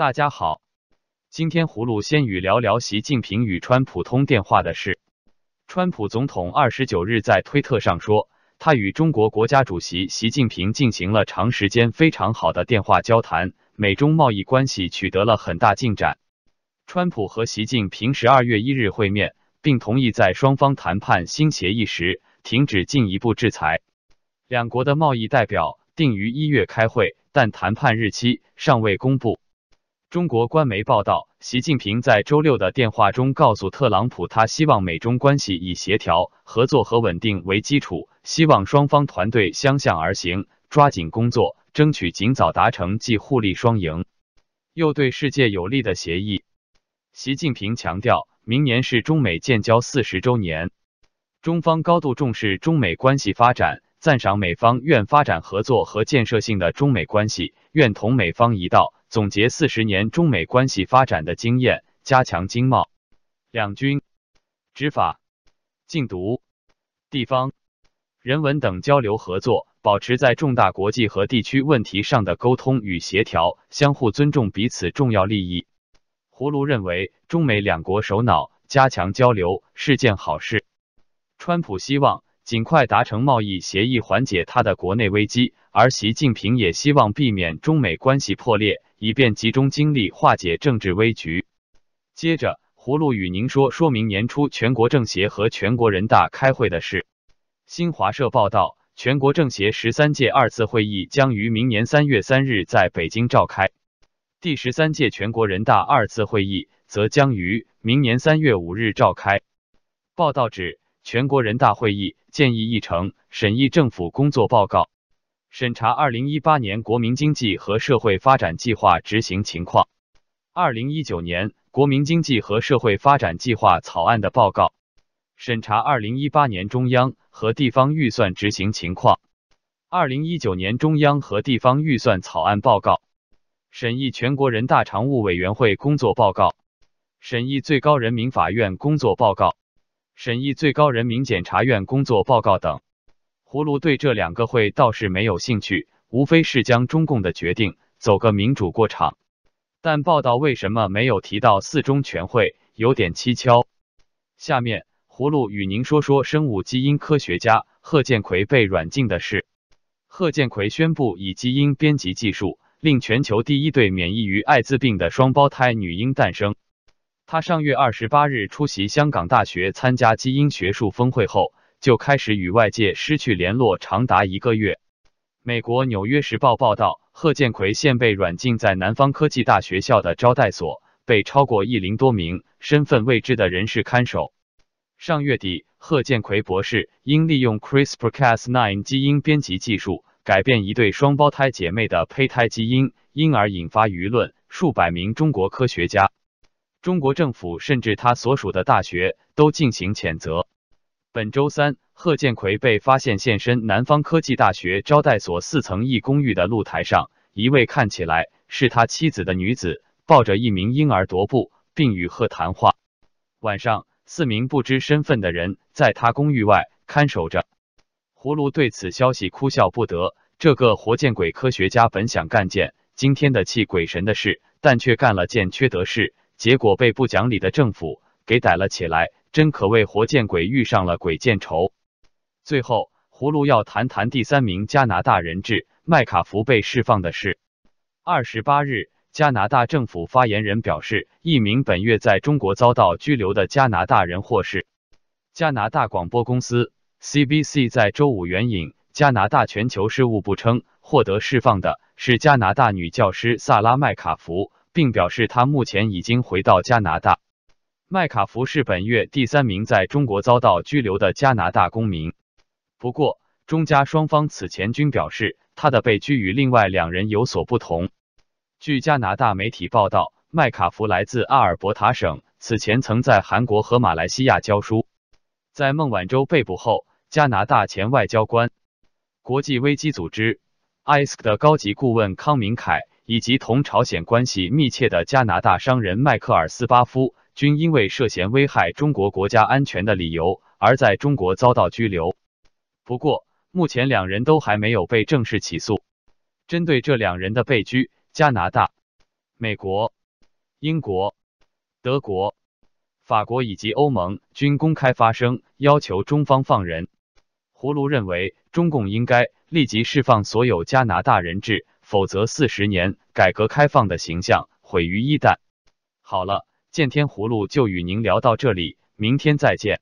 大家好，今天葫芦先与聊聊习近平与川普通电话的事。川普总统二十九日在推特上说，他与中国国家主席习近平进行了长时间非常好的电话交谈，美中贸易关系取得了很大进展。川普和习近平十二月一日会面，并同意在双方谈判新协议时停止进一步制裁。两国的贸易代表定于一月开会，但谈判日期尚未公布。中国官媒报道，习近平在周六的电话中告诉特朗普，他希望美中关系以协调、合作和稳定为基础，希望双方团队相向而行，抓紧工作，争取尽早达成既互利双赢又对世界有利的协议。习近平强调，明年是中美建交四十周年，中方高度重视中美关系发展，赞赏美方愿发展合作和建设性的中美关系，愿同美方一道。总结四十年中美关系发展的经验，加强经贸、两军、执法、禁毒、地方、人文等交流合作，保持在重大国际和地区问题上的沟通与协调，相互尊重彼此重要利益。葫芦认为，中美两国首脑加强交流是件好事。川普希望。尽快达成贸易协议，缓解他的国内危机。而习近平也希望避免中美关系破裂，以便集中精力化解政治危局。接着，葫芦与您说说明年初全国政协和全国人大开会的事。新华社报道，全国政协十三届二次会议将于明年三月三日在北京召开，第十三届全国人大二次会议则将于明年三月五日召开。报道指。全国人大会议建议议程：审议政府工作报告，审查二零一八年国民经济和社会发展计划执行情况；二零一九年国民经济和社会发展计划草案的报告，审查二零一八年中央和地方预算执行情况；二零一九年中央和地方预算草案报告，审议全国人大常务委员会工作报告，审议最高人民法院工作报告。审议最高人民检察院工作报告等，葫芦对这两个会倒是没有兴趣，无非是将中共的决定走个民主过场。但报道为什么没有提到四中全会，有点蹊跷。下面葫芦与您说说生物基因科学家贺建奎被软禁的事。贺建奎宣布以基因编辑技术，令全球第一对免疫于艾滋病的双胞胎女婴诞生。他上月二十八日出席香港大学参加基因学术峰会后，就开始与外界失去联络长达一个月。美国《纽约时报》报道，贺建奎现被软禁在南方科技大学校的招待所，被超过一零多名身份未知的人士看守。上月底，贺建奎博士因利用 CRISPR-Cas9 基因编辑技术改变一对双胞胎姐妹的胚胎基因，因而引发舆论。数百名中国科学家。中国政府甚至他所属的大学都进行谴责。本周三，贺建奎被发现现身南方科技大学招待所四层一公寓的露台上，一位看起来是他妻子的女子抱着一名婴儿踱步，并与贺谈话。晚上，四名不知身份的人在他公寓外看守着。葫芦对此消息哭笑不得。这个活见鬼科学家本想干件惊天的气鬼神的事，但却干了件缺德事。结果被不讲理的政府给逮了起来，真可谓活见鬼遇上了鬼见愁。最后，葫芦要谈谈第三名加拿大人质麦卡福被释放的事。二十八日，加拿大政府发言人表示，一名本月在中国遭到拘留的加拿大人获释。加拿大广播公司 CBC 在周五援引加拿大全球事务部称，获得释放的是加拿大女教师萨拉麦卡福。并表示她目前已经回到加拿大。麦卡福是本月第三名在中国遭到拘留的加拿大公民。不过，中加双方此前均表示，他的被拘与另外两人有所不同。据加拿大媒体报道，麦卡福来自阿尔伯塔省，此前曾在韩国和马来西亚教书。在孟晚舟被捕后，加拿大前外交官、国际危机组织 ISK 的高级顾问康明凯。以及同朝鲜关系密切的加拿大商人迈克尔斯巴夫，均因为涉嫌危害中国国家安全的理由而在中国遭到拘留。不过，目前两人都还没有被正式起诉。针对这两人的被拘，加拿大、美国、英国、德国、法国以及欧盟均公开发声，要求中方放人。胡卢认为，中共应该立即释放所有加拿大人质，否则四十年改革开放的形象毁于一旦。好了，见天葫芦就与您聊到这里，明天再见。